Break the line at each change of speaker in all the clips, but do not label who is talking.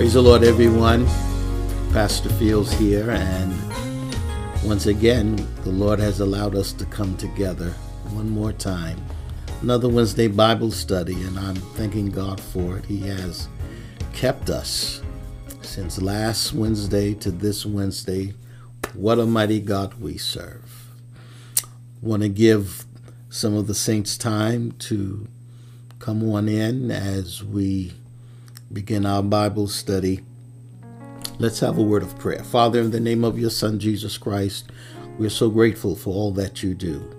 Praise the Lord, everyone. Pastor Fields here, and once again, the Lord has allowed us to come together one more time. Another Wednesday Bible study, and I'm thanking God for it. He has kept us since last Wednesday to this Wednesday. What a mighty God we serve. Want to give some of the saints time to come on in as we begin our Bible study, let's have a word of prayer. Father, in the name of your Son, Jesus Christ, we're so grateful for all that you do,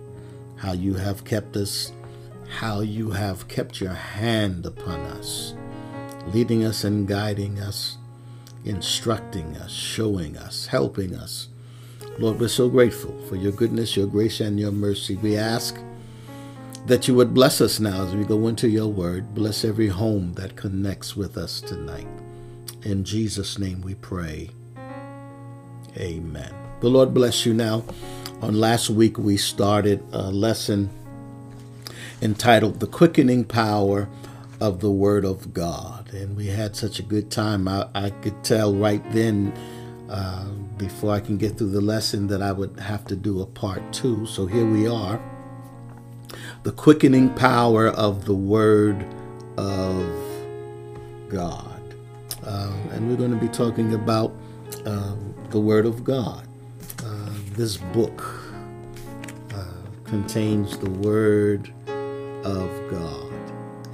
how you have kept us, how you have kept your hand upon us, leading us and guiding us, instructing us, showing us, helping us. Lord, we're so grateful for your goodness, your grace, and your mercy. We ask that you would bless us now as we go into your word. Bless every home that connects with us tonight. In Jesus' name we pray. Amen. The Lord bless you now. On last week, we started a lesson entitled The Quickening Power of the Word of God. And we had such a good time. I, I could tell right then. Uh, before I can get through the lesson, that I would have to do a part two. So here we are the quickening power of the Word of God. Um, and we're going to be talking about um, the Word of God. Uh, this book uh, contains the Word of God.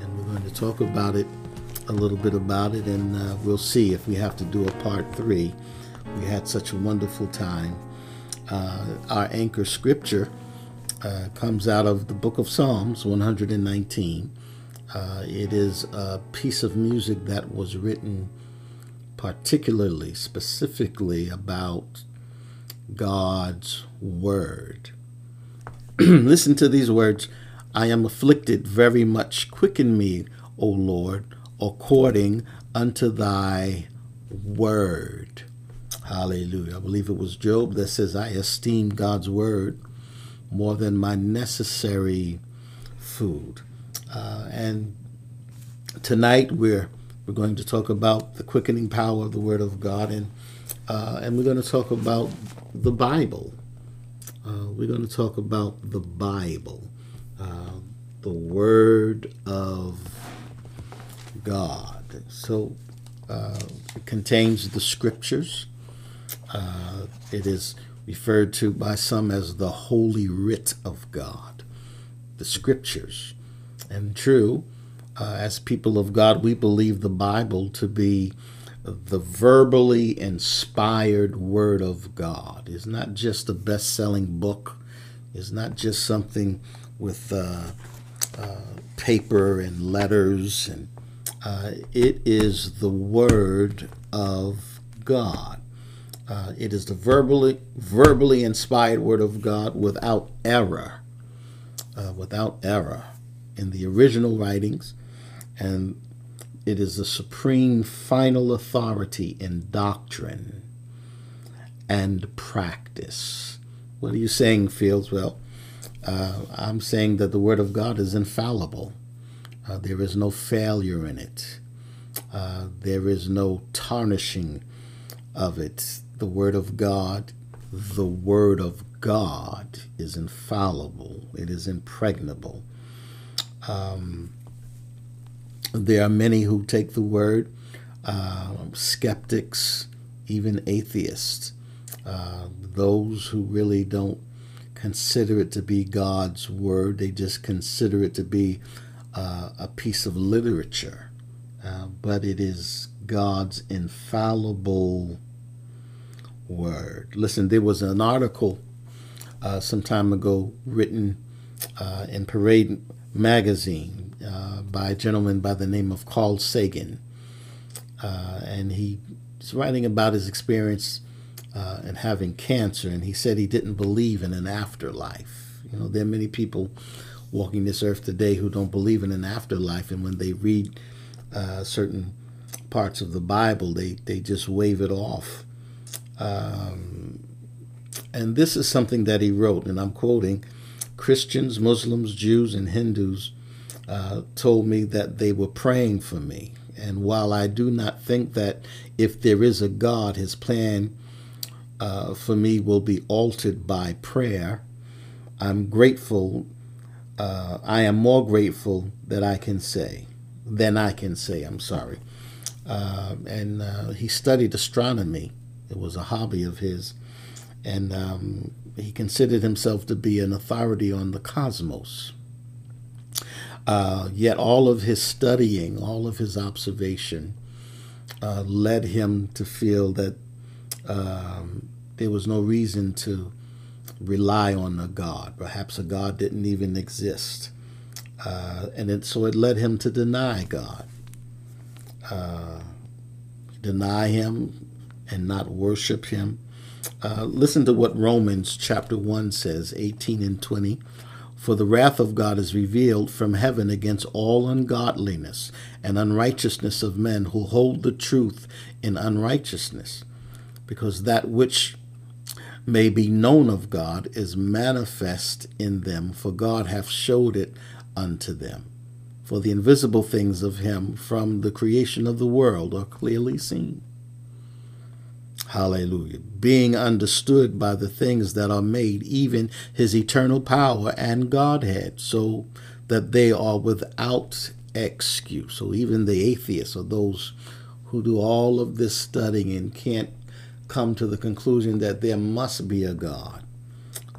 And we're going to talk about it, a little bit about it, and uh, we'll see if we have to do a part three. We had such a wonderful time. Uh, our anchor scripture uh, comes out of the book of Psalms 119. Uh, it is a piece of music that was written particularly, specifically about God's word. Listen to these words I am afflicted very much. Quicken me, O Lord, according unto thy word. Hallelujah. I believe it was Job that says, I esteem God's word more than my necessary food. Uh, and tonight we're we're going to talk about the quickening power of the Word of God, and uh, and we're going to talk about the Bible. Uh, we're going to talk about the Bible, uh, the Word of God. So uh, it contains the Scriptures. Uh, it is referred to by some as the Holy Writ of God, the Scriptures. And true, uh, as people of God, we believe the Bible to be the verbally inspired Word of God. It's not just a best selling book, it's not just something with uh, uh, paper and letters, and uh, it is the Word of God. Uh, it is the verbally verbally inspired word of God without error, uh, without error, in the original writings, and it is the supreme final authority in doctrine and practice. What are you saying, Fields? Well, uh, I'm saying that the Word of God is infallible. Uh, there is no failure in it. Uh, there is no tarnishing of it the Word of God, the Word of God is infallible, it is impregnable. Um, there are many who take the Word, uh, skeptics, even atheists, uh, those who really don't consider it to be God's Word, they just consider it to be uh, a piece of literature. Uh, but it is God's infallible word. Listen, there was an article uh, some time ago written uh, in Parade magazine uh, by a gentleman by the name of Carl Sagan. Uh, and he's writing about his experience uh, in having cancer. And he said he didn't believe in an afterlife. You know, there are many people walking this earth today who don't believe in an afterlife. And when they read uh, certain parts of the Bible, they, they just wave it off. Um, and this is something that he wrote, and I'm quoting Christians, Muslims, Jews, and Hindus uh, told me that they were praying for me. And while I do not think that if there is a God, his plan uh, for me will be altered by prayer, I'm grateful. Uh, I am more grateful that I can say, than I can say, I'm sorry. Uh, and uh, he studied astronomy it was a hobby of his. And um, he considered himself to be an authority on the cosmos. Uh, yet all of his studying, all of his observation, uh, led him to feel that um, there was no reason to rely on a God. Perhaps a God didn't even exist. Uh, and it, so it led him to deny God. Uh, deny him, and not worship him. Uh, listen to what Romans chapter 1 says, 18 and 20. For the wrath of God is revealed from heaven against all ungodliness and unrighteousness of men who hold the truth in unrighteousness, because that which may be known of God is manifest in them, for God hath showed it unto them. For the invisible things of him from the creation of the world are clearly seen, Hallelujah. Being understood by the things that are made, even his eternal power and Godhead, so that they are without excuse. So even the atheists or those who do all of this studying and can't come to the conclusion that there must be a God.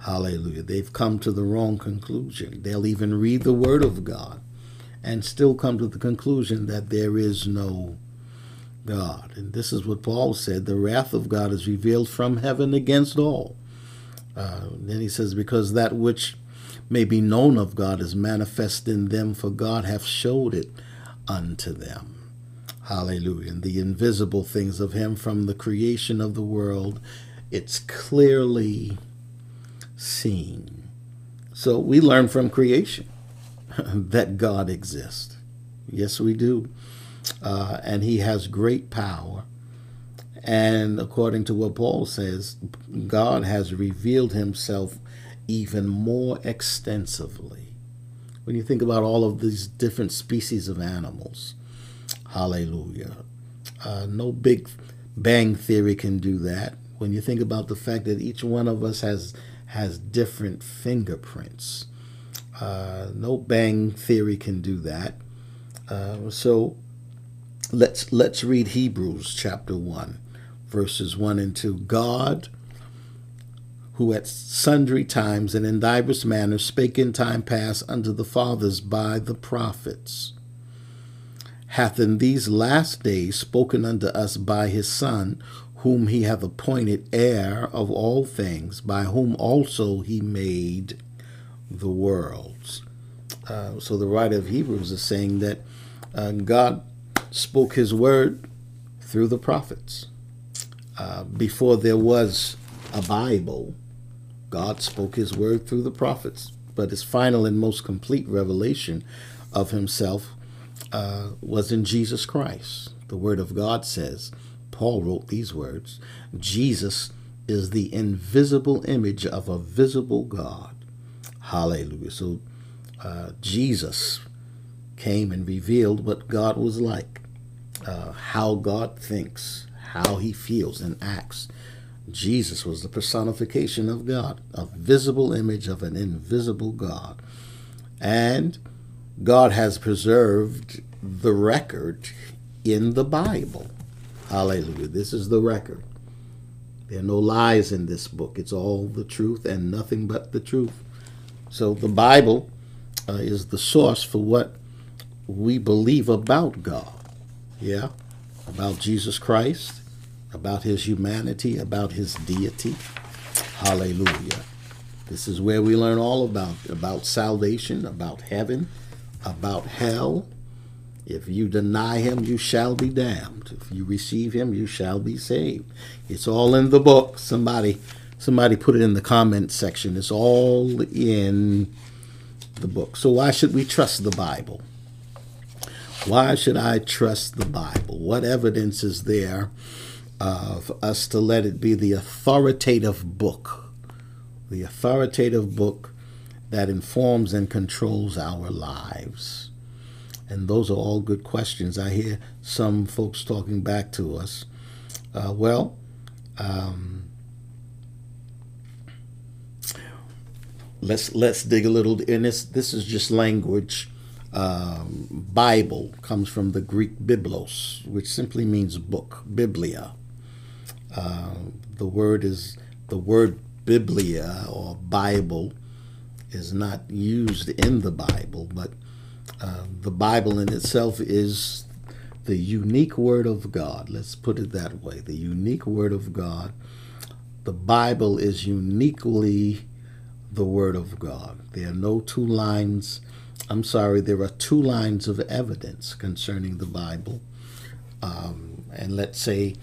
Hallelujah. They've come to the wrong conclusion. They'll even read the Word of God and still come to the conclusion that there is no God. And this is what Paul said the wrath of God is revealed from heaven against all. Uh, then he says, Because that which may be known of God is manifest in them, for God hath showed it unto them. Hallelujah. And the invisible things of him from the creation of the world, it's clearly seen. So we learn from creation that God exists. Yes, we do uh, and he has great power. And according to what Paul says, God has revealed himself even more extensively. When you think about all of these different species of animals, hallelujah. Uh, no big bang theory can do that. When you think about the fact that each one of us has has different fingerprints, uh, no bang theory can do that. Uh, so Let's let's read Hebrews chapter 1 verses 1 and 2. God who at sundry times and in divers manners spake in time past unto the fathers by the prophets hath in these last days spoken unto us by his son whom he hath appointed heir of all things, by whom also he made the worlds. Uh, so the writer of Hebrews is saying that uh, God spoke his word through the prophets. Uh, before there was a Bible, God spoke his word through the prophets. But his final and most complete revelation of himself uh, was in Jesus Christ. The word of God says, Paul wrote these words Jesus is the invisible image of a visible God. Hallelujah. So uh, Jesus came and revealed what God was like uh, how God thinks, how he feels and acts. Jesus was the personification of God, a visible image of an invisible God. And God has preserved the record in the Bible. Hallelujah. This is the record. There are no lies in this book. It's all the truth and nothing but the truth. So the Bible uh, is the source for what we believe about God yeah, about Jesus Christ, about his humanity, about his deity. Hallelujah. This is where we learn all about about salvation, about heaven, about hell. If you deny him, you shall be damned. If you receive him, you shall be saved. It's all in the book. Somebody somebody put it in the comment section. It's all in the book. So why should we trust the Bible? Why should I trust the Bible? What evidence is there uh, for us to let it be the authoritative book? The authoritative book that informs and controls our lives. And those are all good questions. I hear some folks talking back to us. Uh, well, um, let's let's dig a little in this this is just language um, Bible comes from the Greek biblos, which simply means book, biblia. Uh, the word is the word biblia or Bible is not used in the Bible, but uh, the Bible in itself is the unique word of God. Let's put it that way: the unique word of God. The Bible is uniquely the word of God. There are no two lines I'm sorry, there are two lines of evidence concerning the Bible. Um, and let's say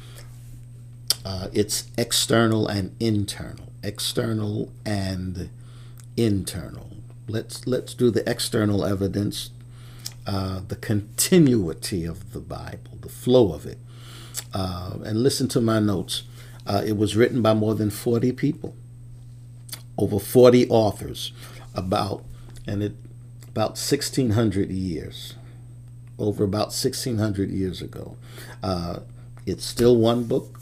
uh, it's external and internal. External and internal. Let's let's do the external evidence, uh, the continuity of the Bible, the flow of it, uh, and listen to my notes. Uh, it was written by more than forty people, over forty authors, about, and it about 1600 years, over about 1600 years ago. Uh, it's still one book.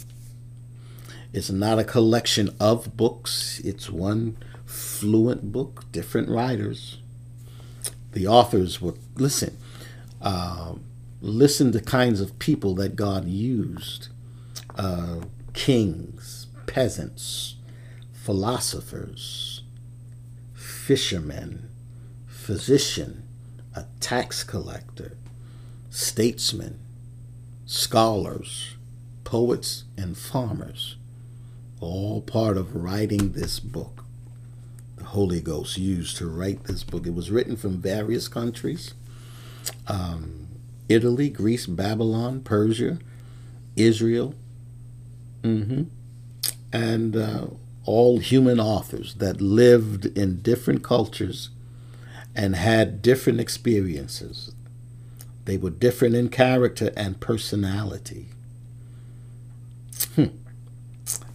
It's not a collection of books. It's one fluent book, different writers. The authors were, listen, uh, listen to kinds of people that God used uh, kings, peasants, philosophers, fishermen, physician, a tax collector, statesmen, scholars, poets, and farmers, all part of writing this book. The Holy Ghost used to write this book. It was written from various countries um, Italy, Greece, Babylon, Persia, Israel. Mm-hmm. And uh, all human authors that lived in different cultures and had different experiences. They were different in character and personality. Hmm.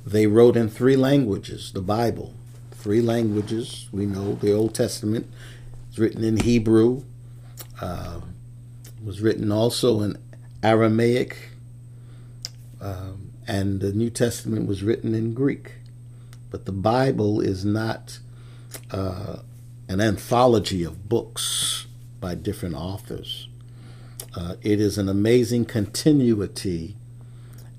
They wrote in three languages, the Bible. Three languages, we know. The Old Testament is written in Hebrew, uh, was written also in Aramaic, um, and the New Testament was written in Greek. But the Bible is not uh, an anthology of books by different authors. Uh, it is an amazing continuity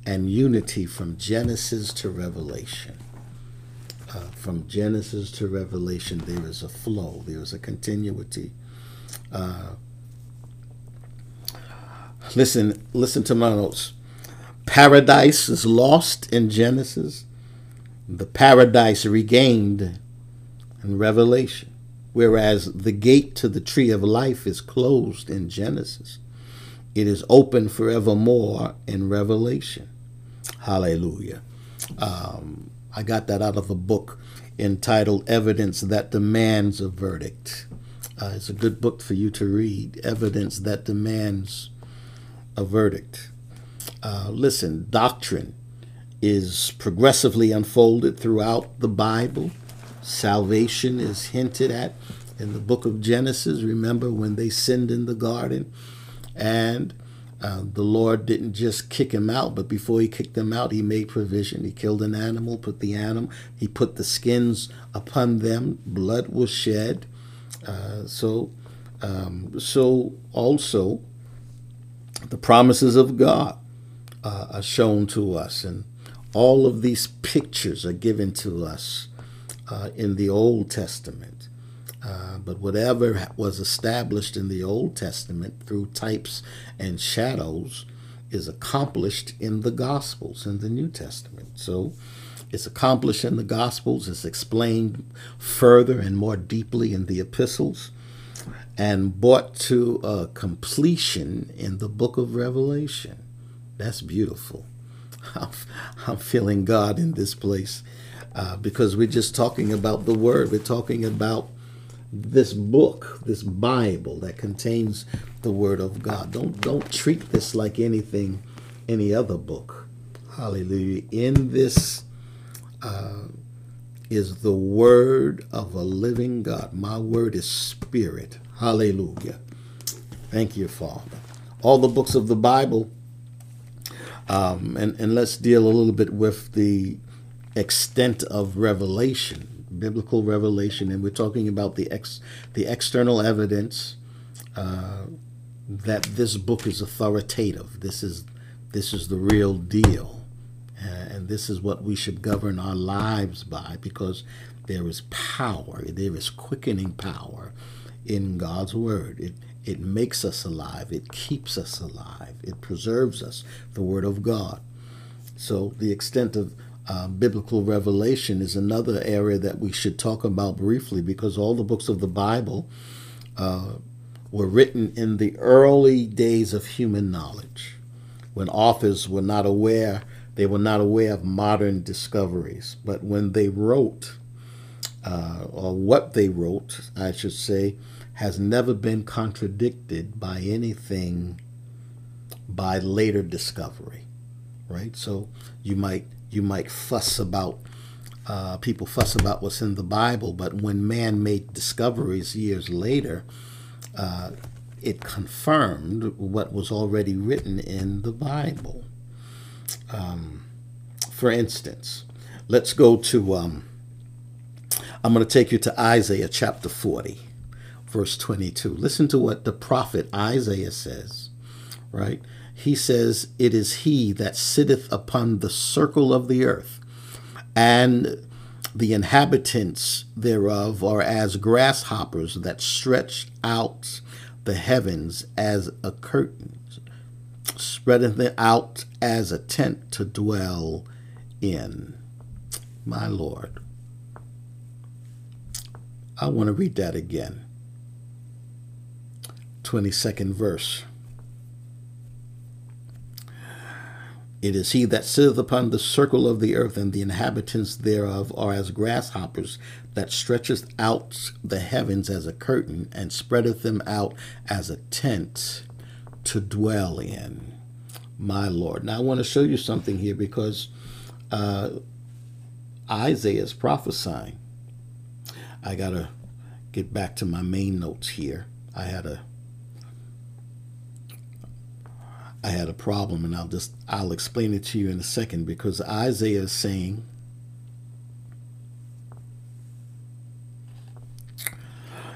and unity from Genesis to Revelation. Uh, from Genesis to Revelation, there is a flow, there is a continuity. Uh, listen, listen to my notes. Paradise is lost in Genesis, the paradise regained in Revelation. Whereas the gate to the tree of life is closed in Genesis, it is open forevermore in Revelation. Hallelujah. Um, I got that out of a book entitled Evidence That Demands a Verdict. Uh, it's a good book for you to read, Evidence That Demands a Verdict. Uh, listen, doctrine is progressively unfolded throughout the Bible. Salvation is hinted at in the book of Genesis. Remember when they sinned in the garden and uh, the Lord didn't just kick him out, but before he kicked them out, he made provision. He killed an animal, put the animal, he put the skins upon them, blood was shed. Uh, so, um, so also, the promises of God uh, are shown to us, and all of these pictures are given to us uh, in the Old Testament. Uh, but whatever was established in the Old Testament through types and shadows is accomplished in the Gospels in the New Testament. So it's accomplished in the Gospels, it's explained further and more deeply in the epistles, and brought to a completion in the book of Revelation. That's beautiful. I'm, I'm feeling God in this place uh, because we're just talking about the Word. We're talking about this book, this Bible that contains the Word of God. Don't don't treat this like anything, any other book. Hallelujah. In this uh, is the Word of a living God. My Word is Spirit. Hallelujah. Thank you, Father. All the books of the Bible. Um, and, and let's deal a little bit with the extent of revelation, biblical revelation, and we're talking about the ex the external evidence uh, that this book is authoritative. This is this is the real deal, uh, and this is what we should govern our lives by because there is power, there is quickening power in God's word. It it makes us alive. It keeps us alive. It preserves us. The Word of God. So the extent of uh, biblical revelation is another area that we should talk about briefly because all the books of the Bible uh, were written in the early days of human knowledge when authors were not aware, they were not aware of modern discoveries. But when they wrote, uh, or what they wrote, I should say, has never been contradicted by anything by later discovery, right? So you might you might fuss about uh, people fuss about what's in the Bible, but when man made discoveries years later, uh, it confirmed what was already written in the Bible. Um, for instance, let's go to, um, I'm going to take you to Isaiah chapter 40, verse 22. Listen to what the prophet Isaiah says, right? he says, It is he that sitteth upon the circle of the earth, and the inhabitants thereof are as grasshoppers that stretch out the heavens as a curtain, spreadeth them out as a tent to dwell in. My Lord. I want to read that again. 22nd verse. It is he that sitteth upon the circle of the earth, and the inhabitants thereof are as grasshoppers, that stretcheth out the heavens as a curtain, and spreadeth them out as a tent to dwell in. My Lord. Now I want to show you something here because uh, Isaiah is prophesying. I got to get back to my main notes here. I had a I had a problem, and I'll just I'll explain it to you in a second because Isaiah is saying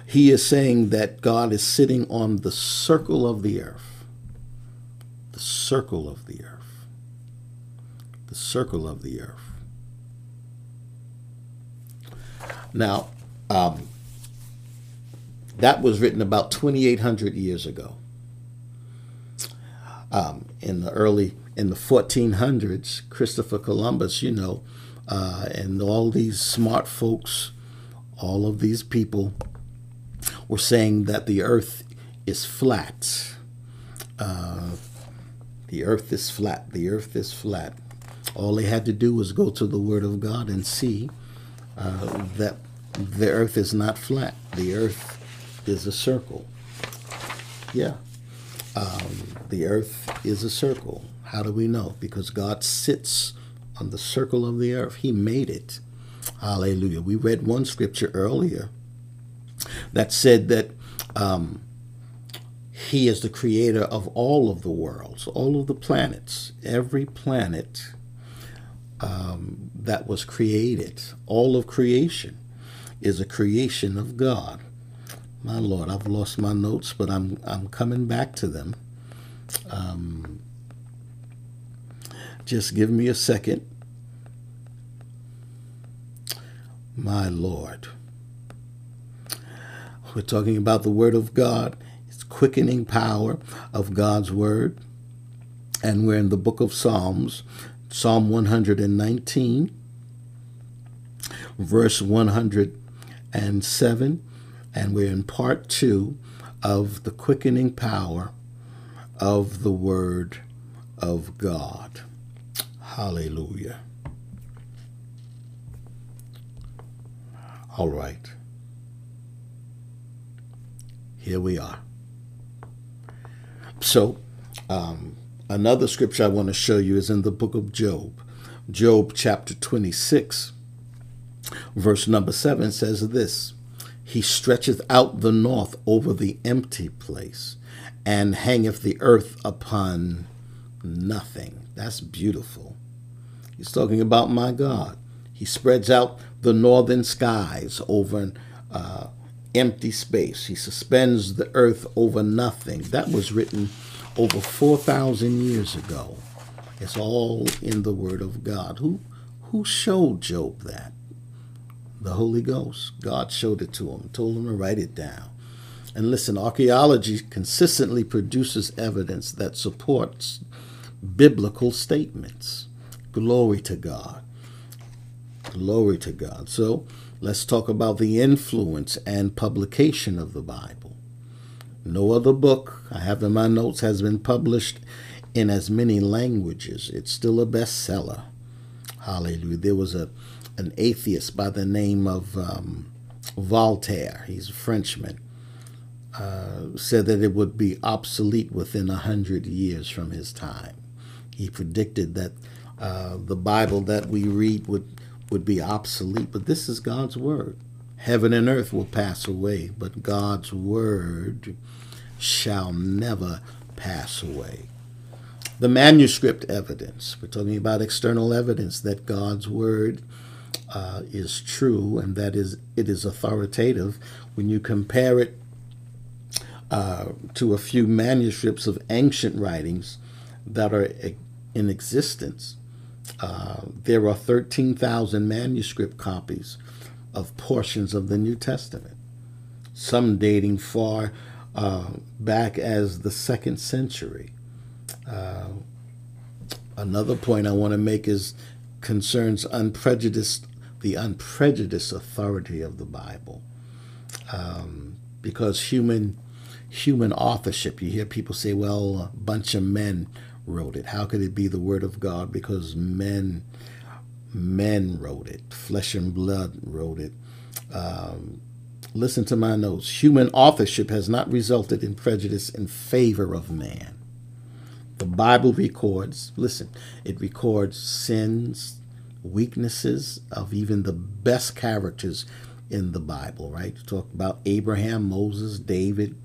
he is saying that God is sitting on the circle of the earth, the circle of the earth, the circle of the earth. Now, um, that was written about 2,800 years ago. Um, in the early in the 1400s, Christopher Columbus, you know, uh, and all these smart folks, all of these people, were saying that the Earth is flat. Uh, the Earth is flat. The Earth is flat. All they had to do was go to the Word of God and see uh, that the Earth is not flat. The Earth is a circle. Yeah, um, the earth is a circle. How do we know? Because God sits on the circle of the earth, He made it. Hallelujah. We read one scripture earlier that said that um, He is the creator of all of the worlds, all of the planets, every planet um, that was created, all of creation is a creation of God my lord, I've lost my notes, but I'm I'm coming back to them. Um, just give me a second. My lord. We're talking about the Word of God, its quickening power of God's Word. And we're in the book of Psalms, Psalm 119, verse 107 and we're in part two of the quickening power of the Word of God. Hallelujah. All right. Here we are. So, um, another scripture I want to show you is in the book of Job. Job chapter 26, verse number 7 says this he stretcheth out the north over the empty place and hangeth the earth upon nothing. That's beautiful. He's talking about my God. He spreads out the northern skies over an uh, empty space. He suspends the earth over nothing. That was written over 4,000 years ago. It's all in the Word of God. Who, who showed Job that? the Holy Ghost. God showed it to him, told him to write it down. And listen, archaeology consistently produces evidence that supports biblical statements. Glory to God. Glory to God. So let's talk about the influence and publication of the Bible. No other book I have in my notes has been published in as many languages. It's still a bestseller. Hallelujah. There was a an atheist by the name of um, Voltaire, he's a Frenchman, uh, said that it would be obsolete within a hundred years from his time. He predicted that uh, the Bible that we read would would be obsolete, but this is God's word. Heaven and earth will pass away, but God's word shall never pass away. The manuscript evidence, we're talking about external evidence that God's word uh, is true and that is it is authoritative when you compare it uh, to a few manuscripts of ancient writings that are in existence. Uh, there are 13,000 manuscript copies of portions of the New Testament, some dating far uh, back as the second century. Uh, another point I want to make is concerns unprejudiced the unprejudiced authority of the Bible. Um, because human human authorship, you hear people say, well, a bunch of men wrote it. How could it be the word of God? Because men men wrote it. Flesh and blood wrote it. Um, listen to my notes. Human authorship has not resulted in prejudice in favor of man. The Bible records, listen, it records sins, weaknesses of even the best characters in the Bible, right? You talk about Abraham, Moses, David,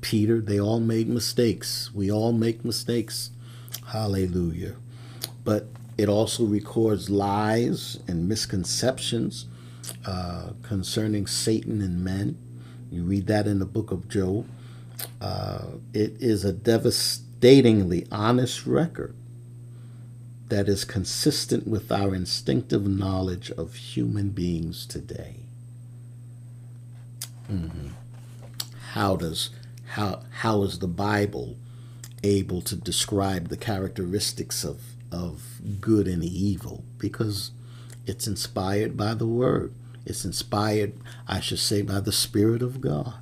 Peter. They all made mistakes. We all make mistakes. Hallelujah. But it also records lies and misconceptions uh, concerning Satan and men. You read that in the book of Job. Uh, it is a devastatingly honest record that is consistent with our instinctive knowledge of human beings today. Mm-hmm. How does how how is the Bible able to describe the characteristics of of good and evil? Because it's inspired by the Word. It's inspired, I should say, by the Spirit of God.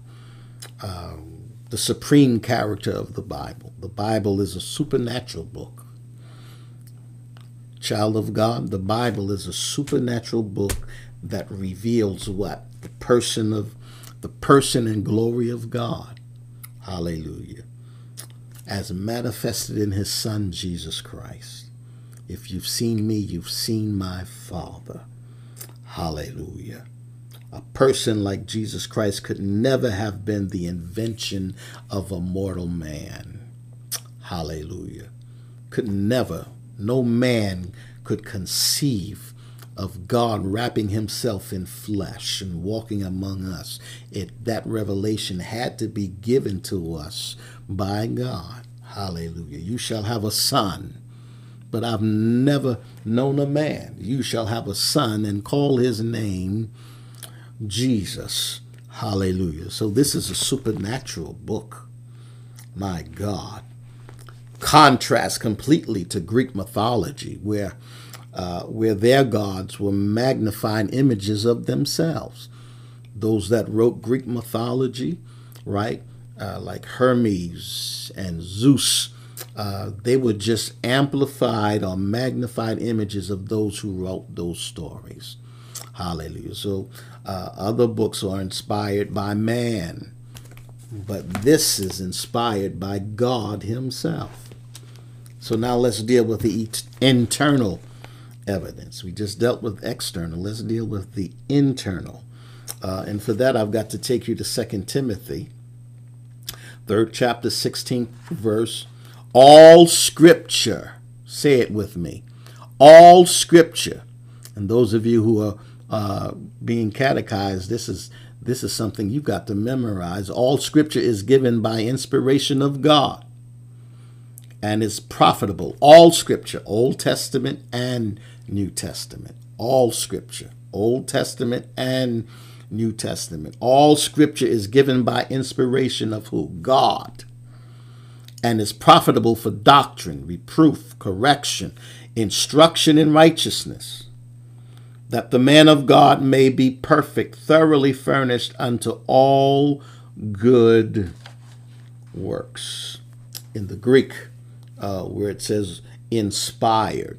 Um, the supreme character of the Bible. The Bible is a supernatural book child of God, the Bible is a supernatural book that reveals what? The person of the person and glory of God. Hallelujah. As manifested in his son Jesus Christ. If you've seen me, you've seen my Father. Hallelujah. A person like Jesus Christ could never have been the invention of a mortal man. Hallelujah. Could never no man could conceive of God wrapping himself in flesh and walking among us. It, that revelation had to be given to us by God. Hallelujah. You shall have a son, but I've never known a man. You shall have a son and call his name Jesus. Hallelujah. So this is a supernatural book. My God contrasts completely to Greek mythology, where uh, where their gods were magnifying images of themselves. Those that wrote Greek mythology, right, uh, like Hermes and Zeus, uh, they were just amplified or magnified images of those who wrote those stories. Hallelujah. So uh, other books are inspired by man, but this is inspired by God Himself. So now let's deal with the internal evidence. We just dealt with external. Let's deal with the internal. Uh, and for that, I've got to take you to Second Timothy, third chapter, 16th verse. All scripture, say it with me, all scripture. And those of you who are uh, being catechized, this is this is something you've got to memorize. All scripture is given by inspiration of God and is profitable. All scripture, Old Testament and New Testament. All scripture, Old Testament and New Testament. All scripture is given by inspiration of who? God. And is profitable for doctrine, reproof, correction, instruction in righteousness, that the man of God may be perfect, thoroughly furnished unto all good works. In the Greek, uh, where it says inspired.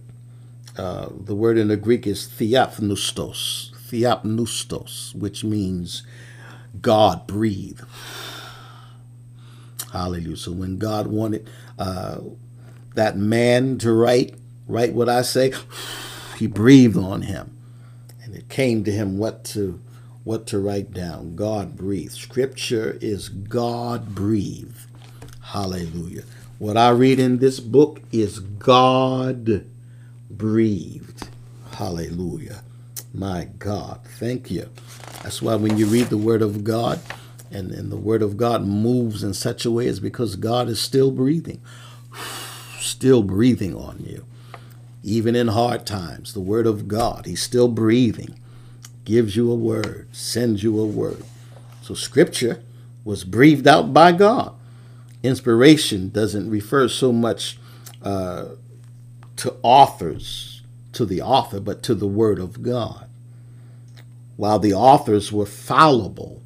Uh, the word in the Greek is "theopneustos," theopneustos, which means God breathed. Hallelujah. So when God wanted uh, that man to write, write what I say, he breathed on him. And it came to him what to what to write down. God breathed. Scripture is God breathed. Hallelujah. What I read in this book is God breathed. Hallelujah. My God, thank you. That's why when you read the Word of God, and, and the Word of God moves in such a way, is because God is still breathing, still breathing on you. Even in hard times, the Word of God, He's still breathing, gives you a word, sends you a word. So Scripture was breathed out by God inspiration doesn't refer so much uh, to authors, to the author, but to the Word of God. While the authors were fallible,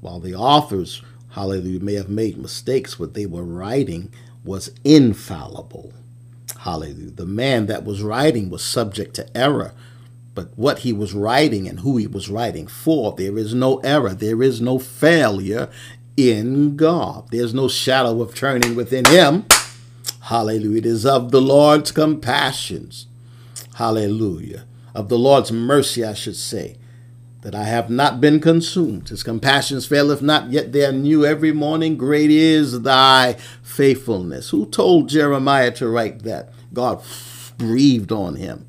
while the authors, hallelujah, may have made mistakes, what they were writing was infallible. Hallelujah. The man that was writing was subject to error, but what he was writing and who he was writing for, there is no error, there is no failure in God. There's no shadow of turning within him. Hallelujah. It is of the Lord's compassions. Hallelujah. Of the Lord's mercy, I should say, that I have not been consumed. His compassions faileth not, yet they are new every morning. Great is thy faithfulness. Who told Jeremiah to write that? God breathed on him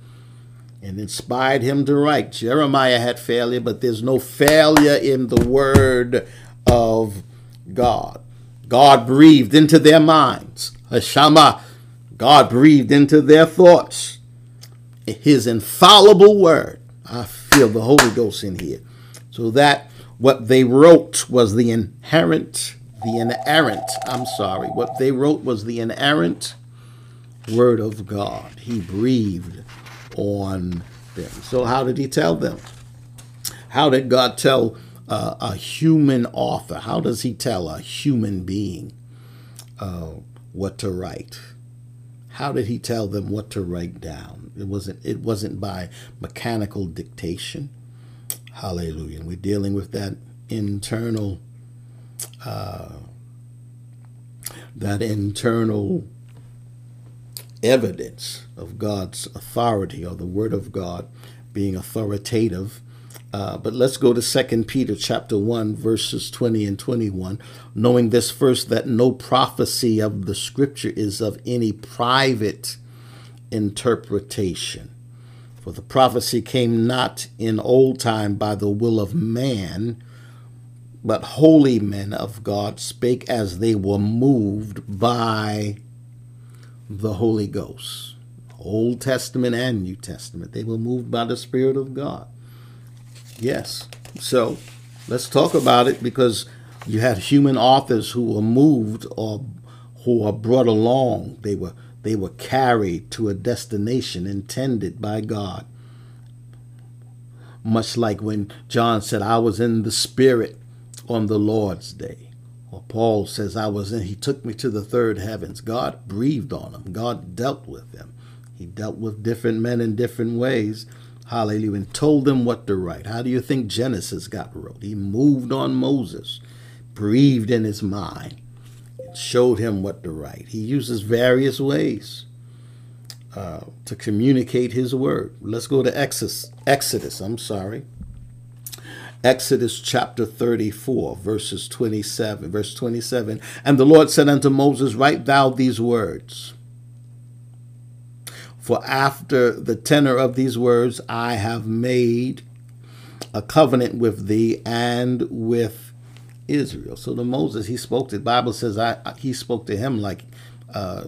and inspired him to write. Jeremiah had failure, but there's no failure in the word of God. God breathed into their minds. Hashama, God breathed into their thoughts. His infallible word. I feel the Holy Ghost in here. So that what they wrote was the inherent, the inerrant, I'm sorry, what they wrote was the inerrant word of God. He breathed on them. So how did he tell them? How did God tell a human author? How does he tell a human being uh, what to write? How did he tell them what to write down? It wasn't it wasn't by mechanical dictation. Hallelujah. And we're dealing with that internal uh, that internal evidence of God's authority or the Word of God being authoritative uh, but let's go to 2 Peter chapter 1 verses 20 and 21, knowing this first that no prophecy of the scripture is of any private interpretation. For the prophecy came not in old time by the will of man, but holy men of God spake as they were moved by the Holy Ghost. Old Testament and New Testament, they were moved by the Spirit of God. Yes. So let's talk about it because you had human authors who were moved or who were brought along. They were they were carried to a destination intended by God. Much like when John said, I was in the Spirit on the Lord's day. Or Paul says, I was in, he took me to the third heavens. God breathed on him, God dealt with him. He dealt with different men in different ways. Hallelujah. And told them what to write. How do you think Genesis got wrote? He moved on Moses, breathed in his mind, showed him what to write. He uses various ways uh, to communicate his word. Let's go to Exodus. Exodus, I'm sorry. Exodus chapter 34, verses 27, verse 27. And the Lord said unto Moses, Write thou these words for after the tenor of these words, I have made a covenant with thee and with Israel. So the Moses, he spoke. To, the Bible says I, he spoke to him like uh,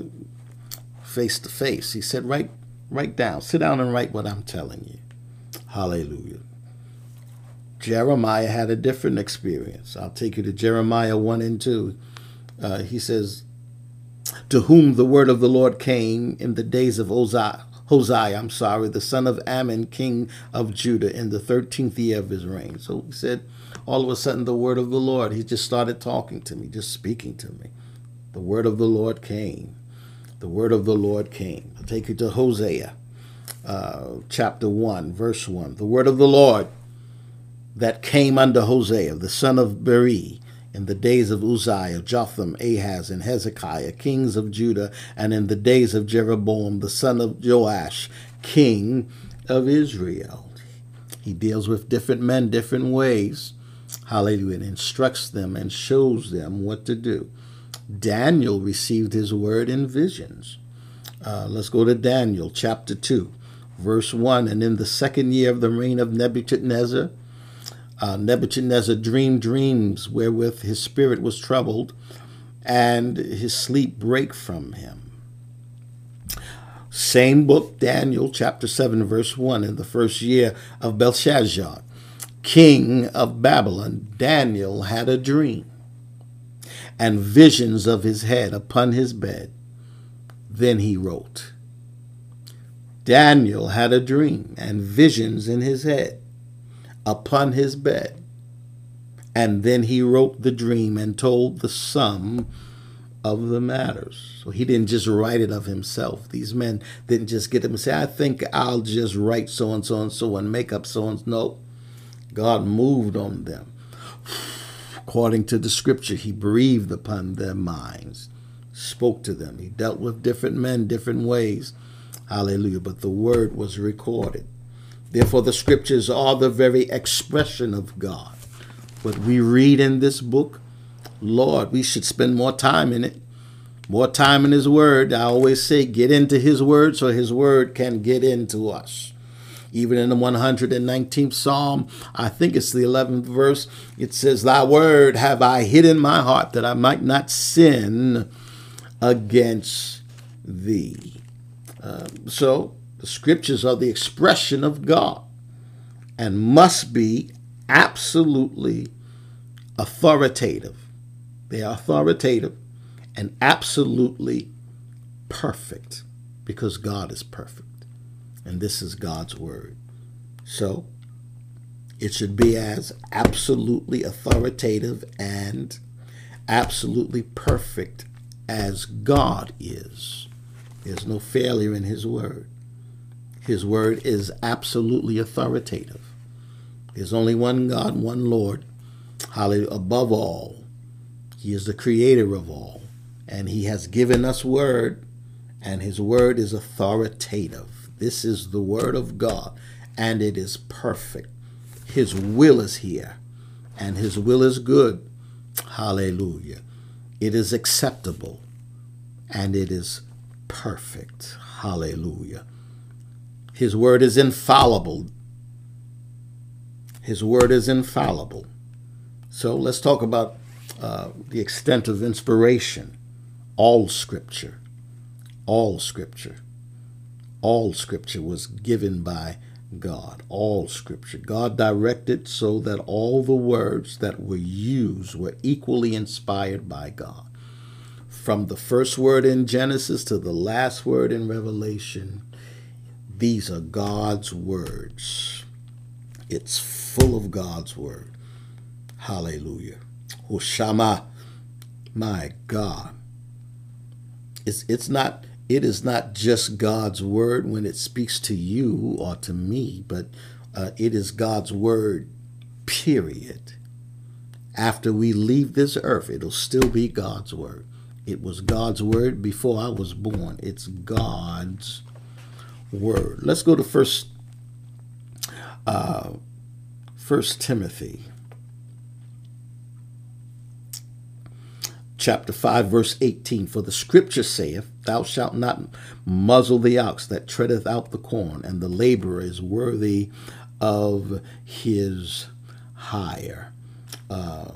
face to face. He said, "Write, write down. Sit down and write what I'm telling you." Hallelujah. Jeremiah had a different experience. I'll take you to Jeremiah one and two. Uh, he says, to whom the word of the Lord came in the days of Hosea, I'm sorry, the son of Amon, king of Judah, in the 13th year of his reign. So he said, all of a sudden, the word of the Lord, he just started talking to me, just speaking to me. The word of the Lord came. The word of the Lord came. I'll take you to Hosea uh, chapter 1, verse 1. The word of the Lord that came unto Hosea, the son of Beeri, in the days of Uzziah, Jotham, Ahaz, and Hezekiah, kings of Judah, and in the days of Jeroboam, the son of Joash, king of Israel. He deals with different men different ways. Hallelujah. And instructs them and shows them what to do. Daniel received his word in visions. Uh, let's go to Daniel chapter 2, verse 1. And in the second year of the reign of Nebuchadnezzar, uh, Nebuchadnezzar dreamed dreams wherewith his spirit was troubled, and his sleep brake from him. Same book, Daniel chapter 7, verse 1. In the first year of Belshazzar, king of Babylon, Daniel had a dream and visions of his head upon his bed. Then he wrote. Daniel had a dream and visions in his head upon his bed. And then he wrote the dream and told the sum of the matters. So he didn't just write it of himself. These men didn't just get them and say, I think I'll just write so and so and so and make up so and so. No. God moved on them. According to the scripture, he breathed upon their minds, spoke to them. He dealt with different men different ways. Hallelujah. But the word was recorded. Therefore, the scriptures are the very expression of God. What we read in this book, Lord, we should spend more time in it, more time in His Word. I always say, get into His Word so His Word can get into us. Even in the 119th Psalm, I think it's the 11th verse, it says, Thy Word have I hid in my heart that I might not sin against Thee. Um, so the scriptures are the expression of God and must be absolutely authoritative. They are authoritative and absolutely perfect because God is perfect. And this is God's word. So it should be as absolutely authoritative and absolutely perfect as God is. There's no failure in his word. His word is absolutely authoritative. There's only one God, one Lord. Hallelujah. Above all, He is the creator of all. And He has given us word, and His word is authoritative. This is the word of God, and it is perfect. His will is here, and His will is good. Hallelujah. It is acceptable, and it is perfect. Hallelujah. His word is infallible. His word is infallible. So let's talk about uh, the extent of inspiration. All scripture, all scripture, all scripture was given by God. All scripture. God directed so that all the words that were used were equally inspired by God. From the first word in Genesis to the last word in Revelation, these are God's words. It's full of God's word. Hallelujah. Hoshama, my God. It's it's not it is not just God's word when it speaks to you or to me, but uh, it is God's word, period. After we leave this earth, it'll still be God's word. It was God's word before I was born. It's God's word. Let's go to first uh, first Timothy chapter 5 verse 18 for the scripture saith thou shalt not muzzle the ox that treadeth out the corn and the laborer is worthy of his hire uh,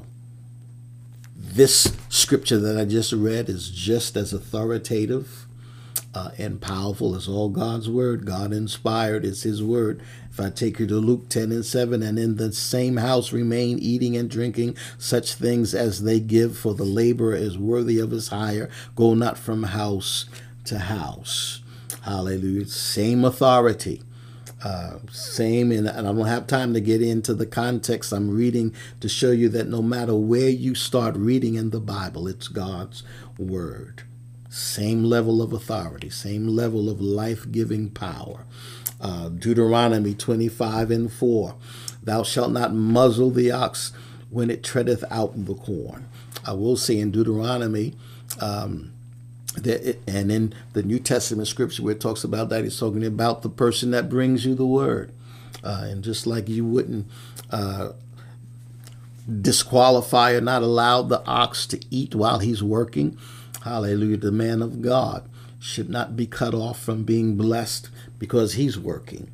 this scripture that i just read is just as authoritative uh, and powerful. It's all God's word. God inspired. It's His word. If I take you to Luke 10 and 7, and in the same house remain eating and drinking such things as they give, for the laborer is worthy of his hire. Go not from house to house. Hallelujah. Same authority. Uh, same, and, and I don't have time to get into the context I'm reading to show you that no matter where you start reading in the Bible, it's God's Word. Same level of authority, same level of life giving power. Uh, Deuteronomy 25 and 4 Thou shalt not muzzle the ox when it treadeth out the corn. I will say in Deuteronomy, um, that and in the New Testament scripture where it talks about that, it's talking about the person that brings you the word. Uh, and just like you wouldn't uh, disqualify or not allow the ox to eat while he's working, hallelujah, the man of God should not be cut off from being blessed because he's working.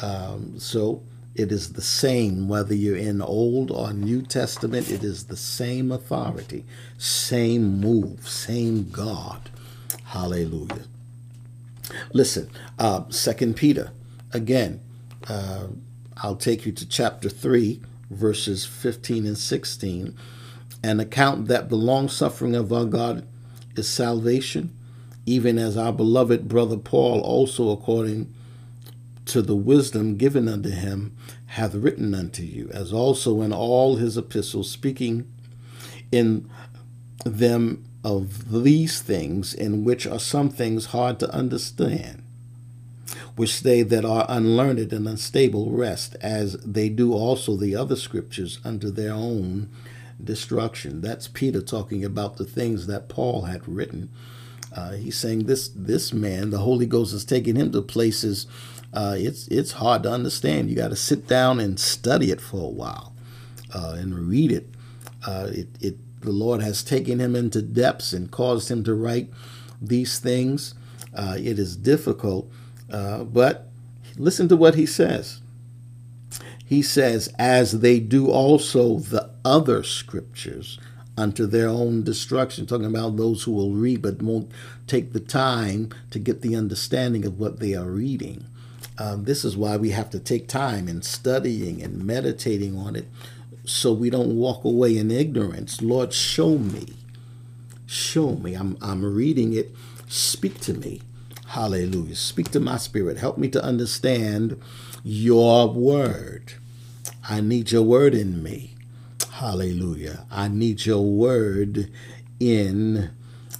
Um, so it is the same whether you're in Old or New Testament, it is the same authority, same move, same God. Hallelujah. Listen, uh, Second Peter, again, uh, I'll take you to chapter 3, verses 15 and 16. An account that the long suffering of our God is salvation, even as our beloved brother Paul also, according to the wisdom given unto him, hath written unto you, as also in all his epistles, speaking in them of these things, in which are some things hard to understand, which they that are unlearned and unstable wrest, as they do also the other scriptures, unto their own destruction. That's Peter talking about the things that Paul had written. Uh, he's saying this this man, the Holy Ghost, is taking him to places. Uh, it's it's hard to understand. You got to sit down and study it for a while uh, and read it. Uh, it. It the Lord has taken him into depths and caused him to write these things. Uh, it is difficult, uh, but listen to what he says he says, as they do also the other scriptures unto their own destruction, talking about those who will read but won't take the time to get the understanding of what they are reading. Um, this is why we have to take time in studying and meditating on it so we don't walk away in ignorance. Lord, show me. Show me. I'm, I'm reading it. Speak to me. Hallelujah. Speak to my spirit. Help me to understand your word. I need your word in me. Hallelujah. I need your word in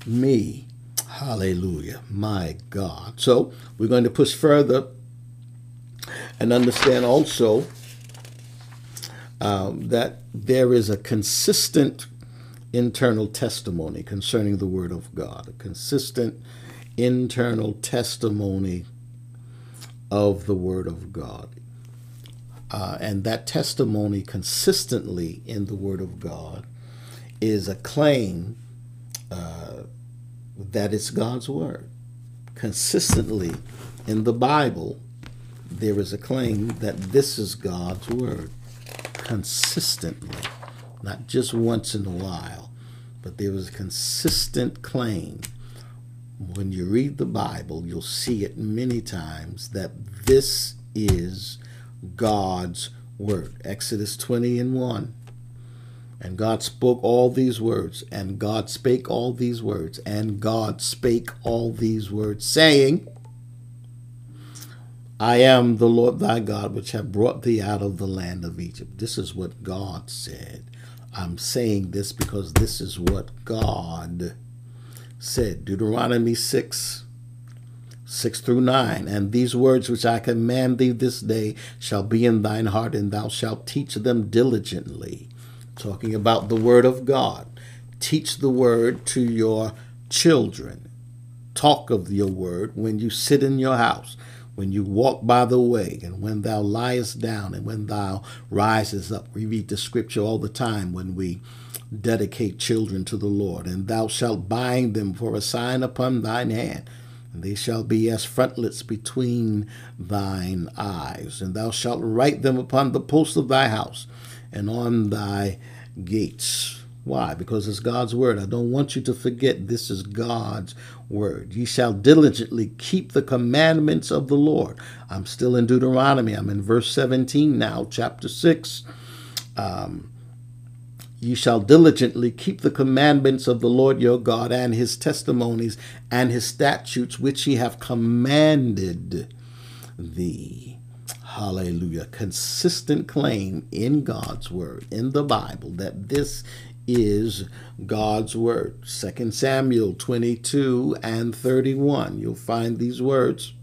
me. Hallelujah. My God. So we're going to push further and understand also um, that there is a consistent internal testimony concerning the Word of God, a consistent internal testimony of the Word of God. Uh, and that testimony consistently in the Word of God is a claim uh, that it's God's Word. Consistently in the Bible, there is a claim that this is God's Word. Consistently, not just once in a while, but there is a consistent claim when you read the Bible, you'll see it many times that this is God's word. Exodus 20 and 1. And God spoke all these words, and God spake all these words, and God spake all these words, saying, I am the Lord thy God, which have brought thee out of the land of Egypt. This is what God said. I'm saying this because this is what God said, Deuteronomy 6, 6 through 9. And these words which I command thee this day shall be in thine heart, and thou shalt teach them diligently. Talking about the word of God. Teach the word to your children. Talk of your word when you sit in your house, when you walk by the way, and when thou liest down, and when thou risest up. We read the scripture all the time when we dedicate children to the Lord, and thou shalt bind them for a sign upon thine hand, and they shall be as frontlets between thine eyes, and thou shalt write them upon the posts of thy house and on thy gates. Why? Because it's God's word. I don't want you to forget this is God's word. Ye shall diligently keep the commandments of the Lord. I'm still in Deuteronomy. I'm in verse 17 now, chapter 6. Um, Ye shall diligently keep the commandments of the Lord your God and his testimonies and his statutes which he have commanded thee. Hallelujah. Consistent claim in God's word, in the Bible, that this is God's word. 2 Samuel 22 and 31. You'll find these words.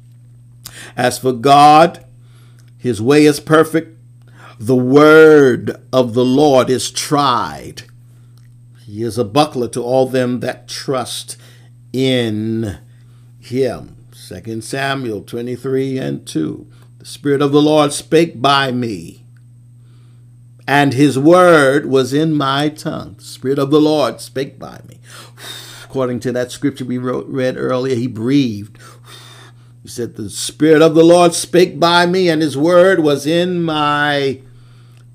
As for God, his way is perfect. The word of the Lord is tried. He is a buckler to all them that trust in him. 2 Samuel 23 and 2. The Spirit of the Lord spake by me, and his word was in my tongue. The Spirit of the Lord spake by me. According to that scripture we wrote, read earlier, he breathed he said, The Spirit of the Lord spake by me, and his word was in my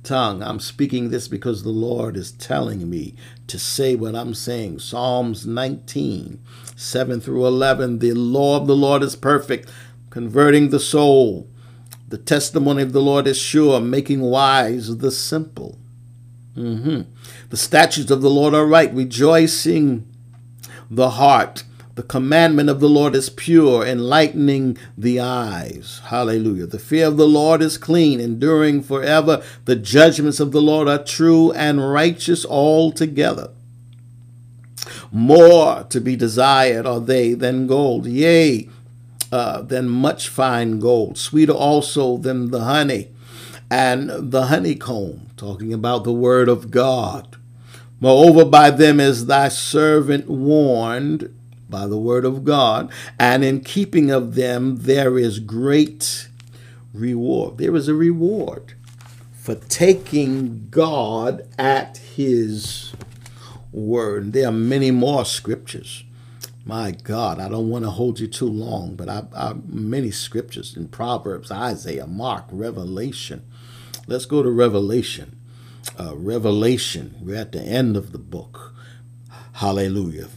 tongue. I'm speaking this because the Lord is telling me to say what I'm saying. Psalms 19, 7 through 11. The law of the Lord is perfect, converting the soul. The testimony of the Lord is sure, making wise the simple. Mm-hmm. The statutes of the Lord are right, rejoicing the heart. The commandment of the Lord is pure, enlightening the eyes. Hallelujah. The fear of the Lord is clean, enduring forever. The judgments of the Lord are true and righteous altogether. More to be desired are they than gold, yea, uh, than much fine gold, sweeter also than the honey and the honeycomb, talking about the word of God. Moreover, by them is thy servant warned, by the word of God, and in keeping of them there is great reward. There is a reward for taking God at his word. And there are many more scriptures. My God, I don't want to hold you too long, but I, I many scriptures in Proverbs, Isaiah, Mark, Revelation. Let's go to Revelation. Uh, Revelation, we're at the end of the book. Hallelujah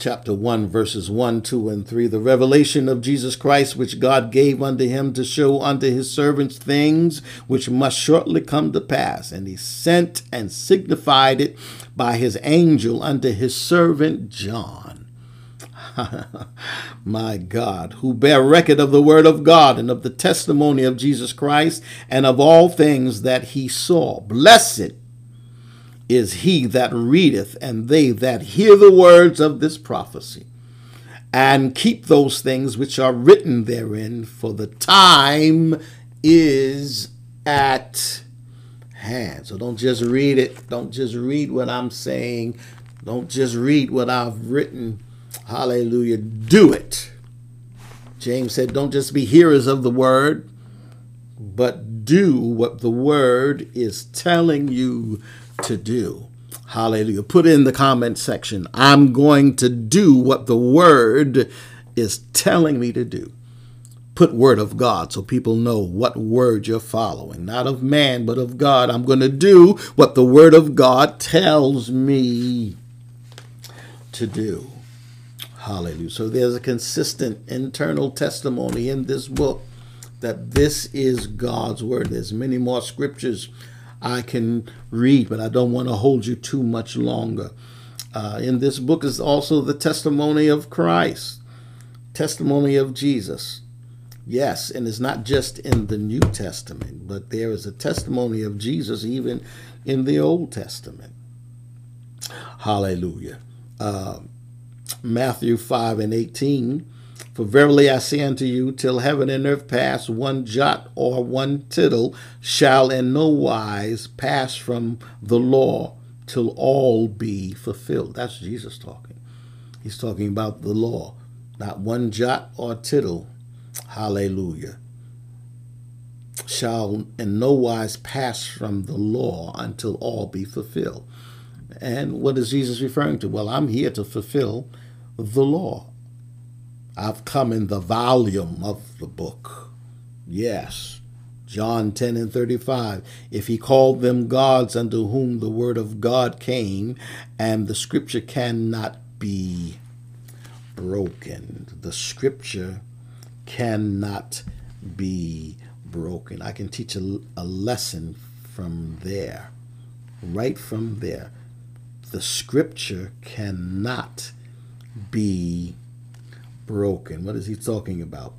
chapter 1, verses 1, 2, and 3. The revelation of Jesus Christ, which God gave unto him to show unto his servants things which must shortly come to pass. And he sent and signified it by his angel unto his servant John. My God, who bear record of the word of God and of the testimony of Jesus Christ and of all things that he saw. Blessed is he that readeth, and they that hear the words of this prophecy, and keep those things which are written therein, for the time is at hand. So don't just read it. Don't just read what I'm saying. Don't just read what I've written. Hallelujah. Do it. James said, Don't just be hearers of the word, but do what the word is telling you to do. Hallelujah. Put in the comment section. I'm going to do what the word is telling me to do. Put word of God so people know what word you're following, not of man, but of God. I'm going to do what the word of God tells me to do. Hallelujah. So there's a consistent internal testimony in this book that this is God's word. There's many more scriptures I can read, but I don't want to hold you too much longer. Uh, in this book is also the testimony of Christ, testimony of Jesus. Yes, and it's not just in the New Testament, but there is a testimony of Jesus even in the Old Testament. Hallelujah. Uh, Matthew 5 and 18 for verily I say unto you, till heaven and earth pass, one jot or one tittle shall in no wise pass from the law till all be fulfilled. That's Jesus talking. He's talking about the law, not one jot or tittle. Hallelujah. Shall in no wise pass from the law until all be fulfilled. And what is Jesus referring to? Well, I'm here to fulfill the law. I've come in the volume of the book. Yes. John 10 and 35. If he called them gods unto whom the word of God came, and the scripture cannot be broken. The scripture cannot be broken. I can teach a, a lesson from there, right from there. The scripture cannot be broken. What is he talking about?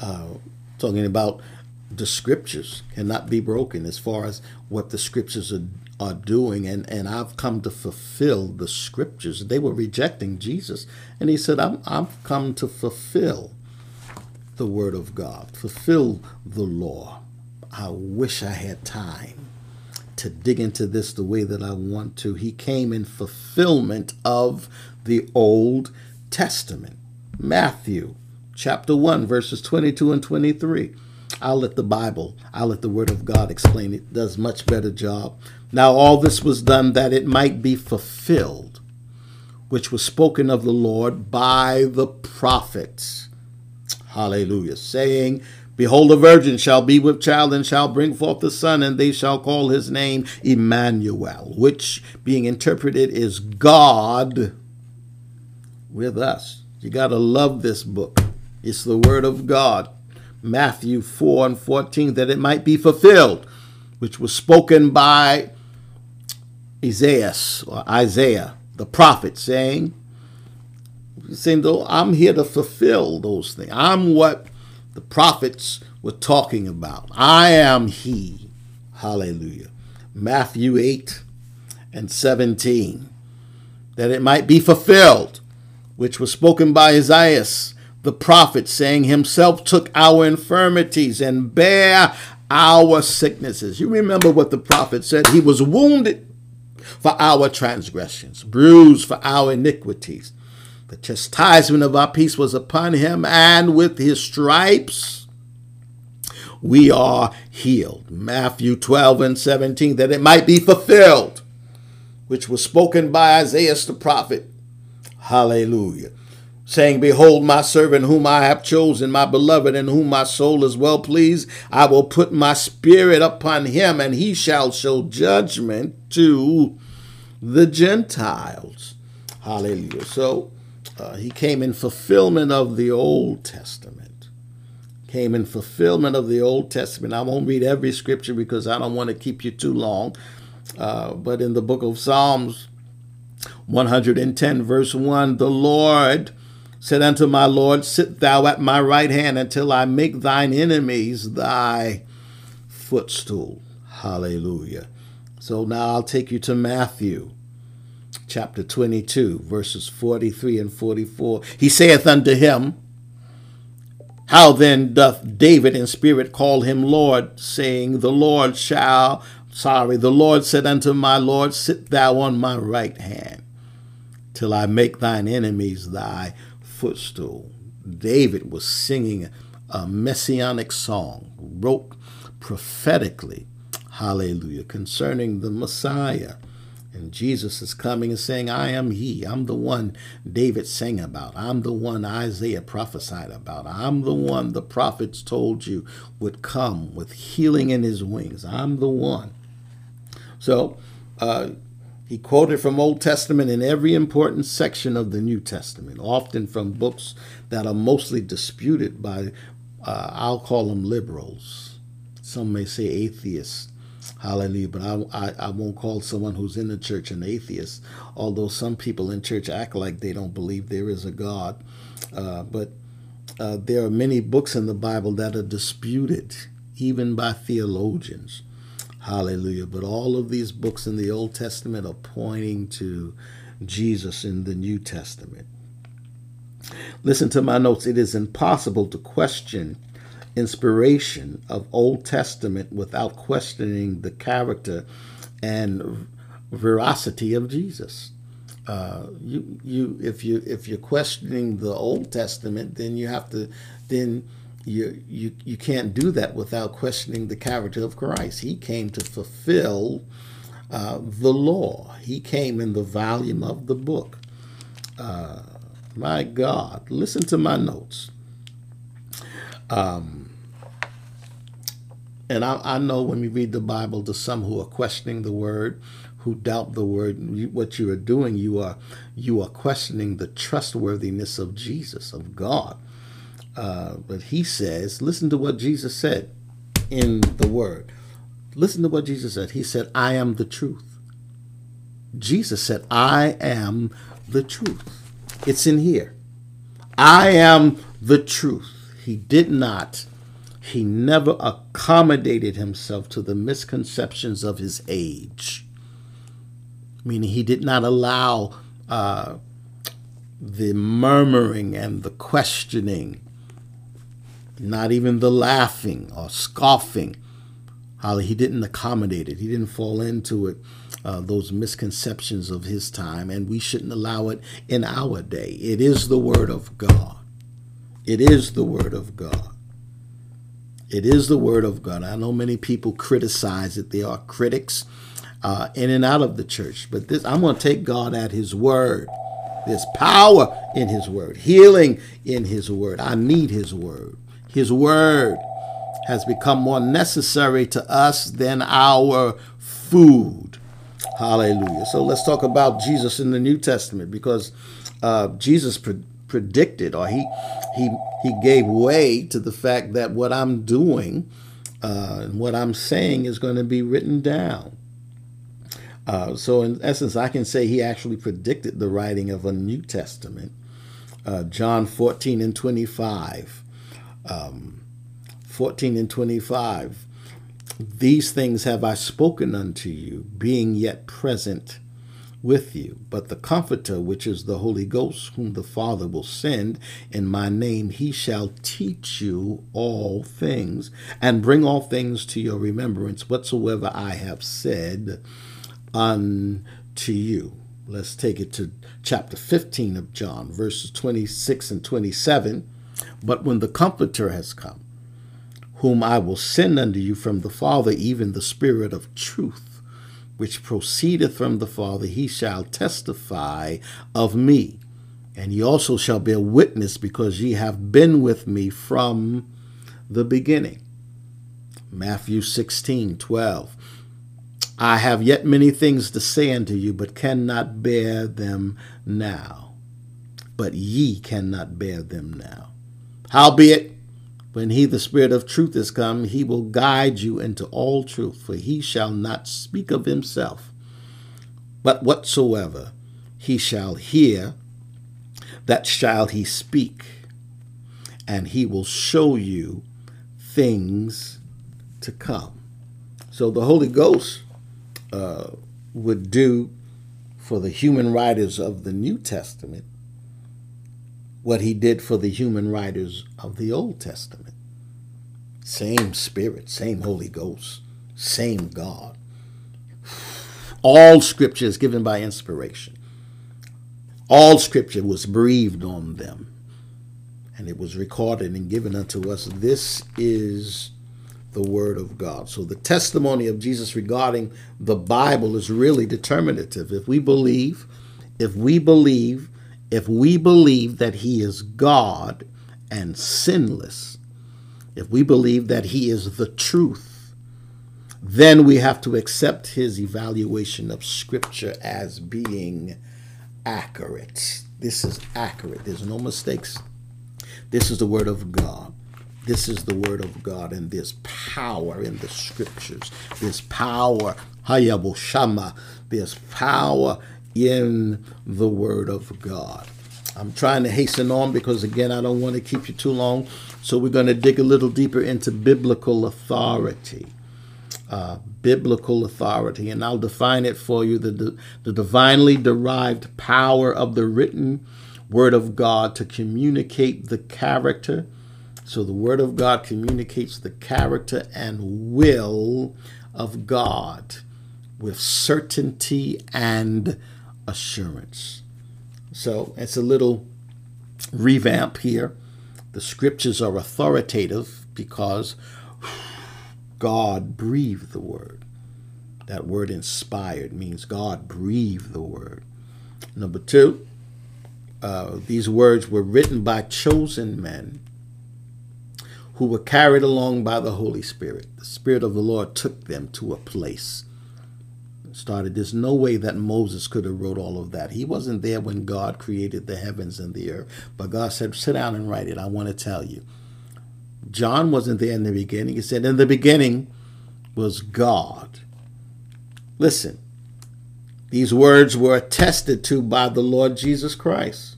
Uh, talking about the scriptures cannot be broken as far as what the scriptures are, are doing and, and i've come to fulfill the scriptures they were rejecting jesus and he said I'm, i've come to fulfill the word of god fulfill the law i wish i had time to dig into this the way that i want to he came in fulfillment of the old testament Matthew chapter 1, verses 22 and 23. I'll let the Bible, I'll let the Word of God explain it. Does much better job. Now all this was done that it might be fulfilled, which was spoken of the Lord by the prophets. Hallelujah. Saying, Behold, a virgin shall be with child and shall bring forth a son, and they shall call his name Emmanuel, which being interpreted is God with us. You got to love this book. It's the Word of God. Matthew 4 and 14, that it might be fulfilled, which was spoken by Isaiah or Isaiah, the prophet, saying, saying though I'm here to fulfill those things. I'm what the prophets were talking about. I am he. Hallelujah. Matthew 8 and 17. That it might be fulfilled which was spoken by Isaiah the prophet, saying, Himself took our infirmities and bare our sicknesses. You remember what the prophet said? He was wounded for our transgressions, bruised for our iniquities. The chastisement of our peace was upon him, and with his stripes we are healed. Matthew 12 and 17, that it might be fulfilled, which was spoken by Isaiah the prophet Hallelujah. Saying, Behold, my servant whom I have chosen, my beloved, in whom my soul is well pleased. I will put my spirit upon him, and he shall show judgment to the Gentiles. Hallelujah. So uh, he came in fulfillment of the Old Testament. Came in fulfillment of the Old Testament. I won't read every scripture because I don't want to keep you too long. Uh, but in the book of Psalms, 110, verse 1 The Lord said unto my Lord, Sit thou at my right hand until I make thine enemies thy footstool. Hallelujah. So now I'll take you to Matthew chapter 22, verses 43 and 44. He saith unto him, How then doth David in spirit call him Lord, saying, The Lord shall sorry, the Lord said unto my Lord, Sit thou on my right hand till I make thine enemies thy footstool. David was singing a messianic song, wrote prophetically, hallelujah, concerning the Messiah. And Jesus is coming and saying, I am He. I'm the one David sang about. I'm the one Isaiah prophesied about. I'm the one the prophets told you would come with healing in His wings. I'm the one so uh, he quoted from Old Testament in every important section of the New Testament, often from books that are mostly disputed by, uh, I'll call them liberals. Some may say atheists. Hallelujah. But I, I, I, won't call someone who's in the church an atheist, although some people in church act like they don't believe there is a God. Uh, but uh, there are many books in the Bible that are disputed, even by theologians. Hallelujah. But all of these books in the Old Testament are pointing to Jesus in the New Testament. Listen to my notes. It is impossible to question inspiration of Old Testament without questioning the character and veracity of Jesus. Uh, you you if you if you're questioning the Old Testament, then you have to then you, you, you can't do that without questioning the character of Christ. He came to fulfill uh, the law, he came in the volume of the book. Uh, my God, listen to my notes. Um, and I, I, know when we read the Bible, to some who are questioning the word, who doubt the word, what you are doing, you are you are questioning the trustworthiness of Jesus, of God. Uh, but he says, listen to what Jesus said in the Word. Listen to what Jesus said. He said, I am the truth. Jesus said, I am the truth. It's in here. I am the truth. He did not, he never accommodated himself to the misconceptions of his age, meaning he did not allow uh, the murmuring and the questioning not even the laughing or scoffing. Holly. he didn't accommodate it, he didn't fall into it. Uh, those misconceptions of his time, and we shouldn't allow it in our day. It is the Word of God. It is the Word of God. It is the Word of God. I know many people criticize it, they are critics uh, in and out of the church, but this I'm going to take God at His Word. There's power in His Word, healing in His Word. I need His Word. His word has become more necessary to us than our food. Hallelujah. So let's talk about Jesus in the New Testament because uh, Jesus pre- predicted or he he he gave way to the fact that what I'm doing uh, and what I'm saying is going to be written down. Uh, so in essence, I can say he actually predicted the writing of a New Testament. Uh, John 14 and 25 um, 14 and 25. These things have I spoken unto you, being yet present with you. But the Comforter, which is the Holy Ghost, whom the Father will send in my name, he shall teach you all things and bring all things to your remembrance whatsoever I have said unto you. Let's take it to chapter 15 of John, verses 26 and 27. But when the Comforter has come, whom I will send unto you from the Father, even the Spirit of truth, which proceedeth from the Father, he shall testify of me. And ye also shall bear witness, because ye have been with me from the beginning. Matthew 16, 12. I have yet many things to say unto you, but cannot bear them now. But ye cannot bear them now. Howbeit, when he, the Spirit of truth, is come, he will guide you into all truth, for he shall not speak of himself, but whatsoever he shall hear, that shall he speak, and he will show you things to come. So the Holy Ghost uh, would do for the human writers of the New Testament what he did for the human writers of the Old Testament. Same Spirit, same Holy Ghost, same God. All scripture is given by inspiration. All scripture was breathed on them, and it was recorded and given unto us. This is the Word of God. So the testimony of Jesus regarding the Bible is really determinative. If we believe, if we believe if we believe that he is God and sinless, if we believe that he is the truth, then we have to accept his evaluation of Scripture as being accurate. This is accurate. There's no mistakes. This is the Word of God. This is the Word of God, and there's power in the Scriptures. There's power, Hayabushama. There's power in the Word of God. I'm trying to hasten on because, again, I don't want to keep you too long. So, we're going to dig a little deeper into biblical authority. Uh, biblical authority, and I'll define it for you the, the divinely derived power of the written Word of God to communicate the character. So, the Word of God communicates the character and will of God with certainty and assurance. So it's a little revamp here. The scriptures are authoritative because God breathed the word. That word inspired means God breathed the word. Number two, uh, these words were written by chosen men who were carried along by the Holy Spirit. The Spirit of the Lord took them to a place started. There's no way that Moses could have wrote all of that. He wasn't there when God created the heavens and the earth. But God said, sit down and write it. I want to tell you. John wasn't there in the beginning. He said, in the beginning was God. Listen, these words were attested to by the Lord Jesus Christ.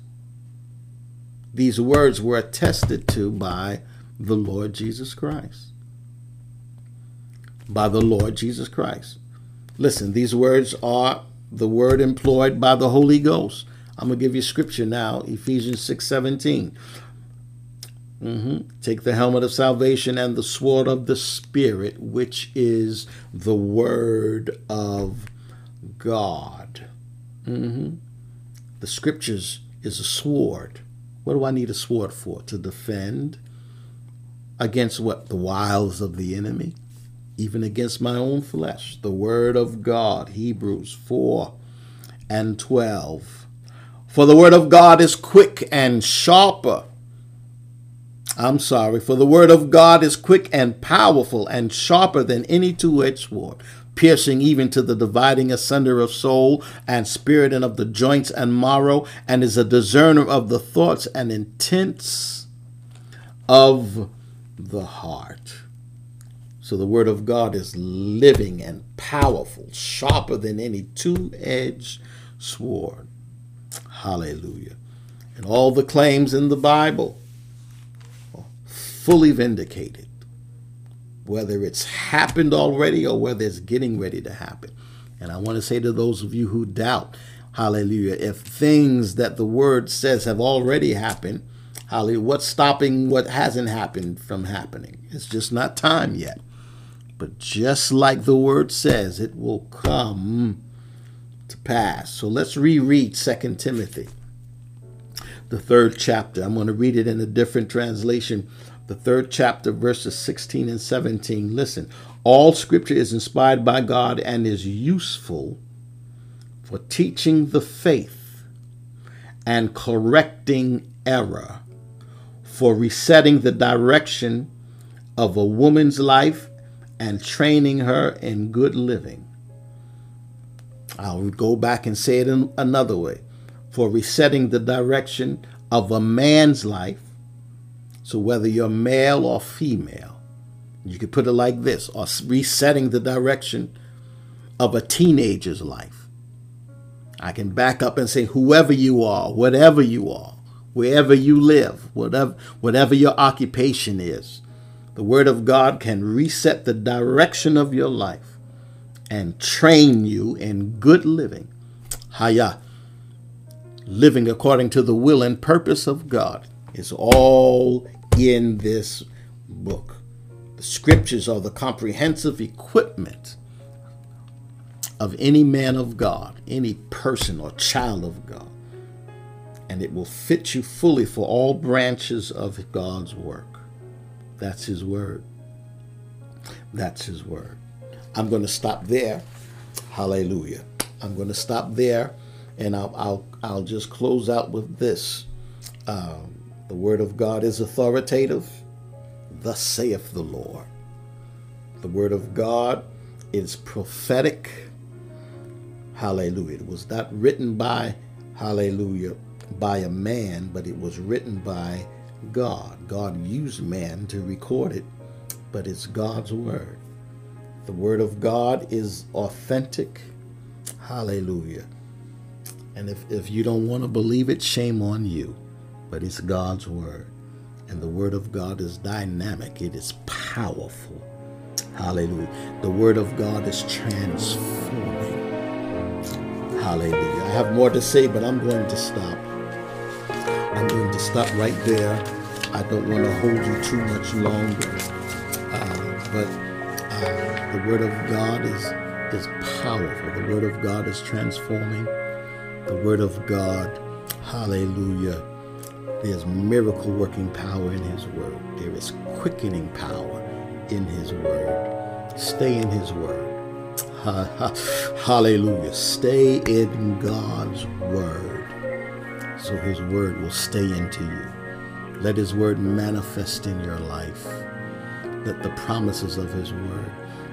These words were attested to by the Lord Jesus Christ. By the Lord Jesus Christ. Listen, these words are the word employed by the Holy Ghost. I'm going to give you scripture now, Ephesians 6 17. Mm-hmm. Take the helmet of salvation and the sword of the Spirit, which is the Word of God. Mm-hmm. The scriptures is a sword. What do I need a sword for? To defend against what? The wiles of the enemy? even against my own flesh. The word of God, Hebrews 4 and 12. For the word of God is quick and sharper. I'm sorry, for the word of God is quick and powerful and sharper than any two edged sword, piercing even to the dividing asunder of soul and spirit and of the joints and marrow, and is a discerner of the thoughts and intents of the heart. So the Word of God is living and powerful, sharper than any two edged sword. Hallelujah. And all the claims in the Bible are fully vindicated, whether it's happened already or whether it's getting ready to happen. And I want to say to those of you who doubt, hallelujah, if things that the Word says have already happened, hallelujah, what's stopping what hasn't happened from happening? It's just not time yet. But just like the word says, it will come to pass. So let's reread 2 Timothy, the third chapter. I'm going to read it in a different translation. The third chapter, verses 16 and 17. Listen, all scripture is inspired by God and is useful for teaching the faith and correcting error, for resetting the direction of a woman's life and training her in good living. I'll go back and say it in another way for resetting the direction of a man's life. So, whether you're male or female, you could put it like this or resetting the direction of a teenager's life. I can back up and say, whoever you are, whatever you are, wherever you live, whatever, whatever your occupation is, the Word of God can reset the direction of your life and train you in good living. Haya. Living according to the will and purpose of God is all in this book. The scriptures are the comprehensive equipment of any man of God, any person or child of God, and it will fit you fully for all branches of God's work. That's his word. That's his word. I'm going to stop there. Hallelujah. I'm going to stop there and I'll, I'll, I'll just close out with this. Um, the word of God is authoritative. Thus saith the Lord. The word of God is prophetic. Hallelujah. It was not written by, hallelujah, by a man, but it was written by God. God used man to record it, but it's God's word. The word of God is authentic. Hallelujah. And if, if you don't want to believe it, shame on you. But it's God's word. And the word of God is dynamic, it is powerful. Hallelujah. The word of God is transforming. Hallelujah. I have more to say, but I'm going to stop. I'm going to stop right there. I don't want to hold you too much longer. Uh, but uh, the Word of God is, is powerful. The Word of God is transforming. The Word of God, hallelujah. There's miracle working power in His Word, there is quickening power in His Word. Stay in His Word. hallelujah. Stay in God's Word so his word will stay into you. Let his word manifest in your life. Let the promises of his word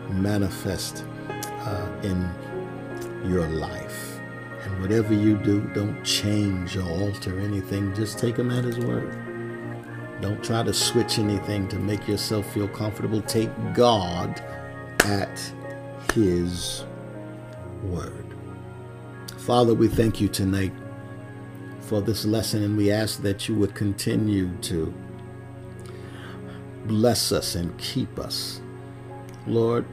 manifest uh, in your life. And whatever you do, don't change or alter anything. Just take him at his word. Don't try to switch anything to make yourself feel comfortable. Take God at his word. Father, we thank you tonight for this lesson, and we ask that you would continue to bless us and keep us. Lord,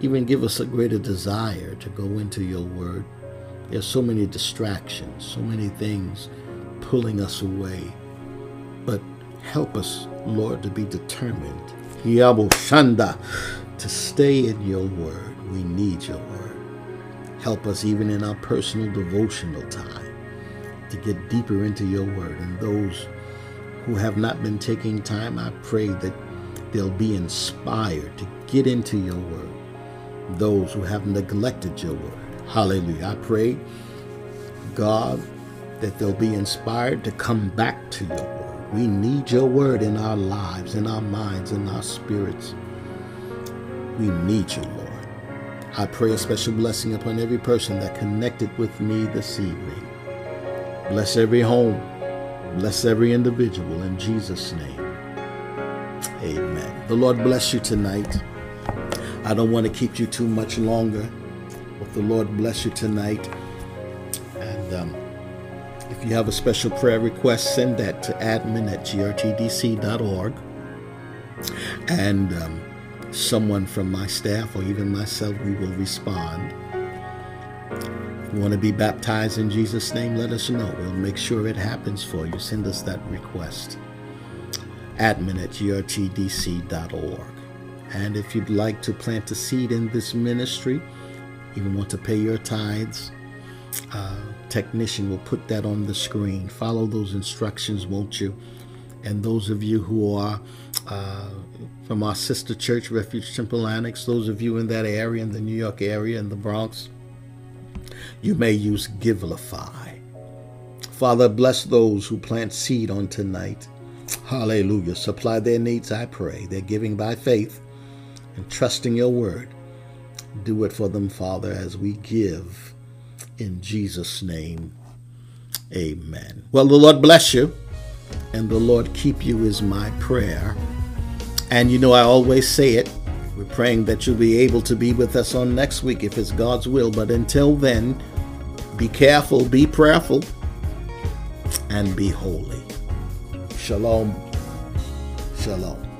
even give us a greater desire to go into your word. There's so many distractions, so many things pulling us away. But help us, Lord, to be determined. Yabushanda, to stay in your word. We need your word. Help us even in our personal devotional time to get deeper into your word. And those who have not been taking time, I pray that they'll be inspired to get into your word. Those who have neglected your word, hallelujah. I pray, God, that they'll be inspired to come back to your word. We need your word in our lives, in our minds, in our spirits. We need you, Lord. I pray a special blessing upon every person that connected with me this evening. Bless every home. Bless every individual in Jesus' name. Amen. The Lord bless you tonight. I don't want to keep you too much longer, but the Lord bless you tonight. And um, if you have a special prayer request, send that to admin at grtdc.org. And um, someone from my staff or even myself, we will respond you want to be baptized in Jesus' name, let us know. We'll make sure it happens for you. Send us that request. Admin at grtdc.org. And if you'd like to plant a seed in this ministry, even want to pay your tithes, uh, technician will put that on the screen. Follow those instructions, won't you? And those of you who are uh, from our sister church, Refuge Temple Annex, those of you in that area, in the New York area, in the Bronx, you may use Givelify. Father, bless those who plant seed on tonight. Hallelujah. Supply their needs, I pray. They're giving by faith and trusting your word. Do it for them, Father, as we give in Jesus' name. Amen. Well, the Lord bless you and the Lord keep you is my prayer. And you know, I always say it. We're praying that you'll be able to be with us on next week if it's God's will. But until then, be careful, be prayerful, and be holy. Shalom. Shalom.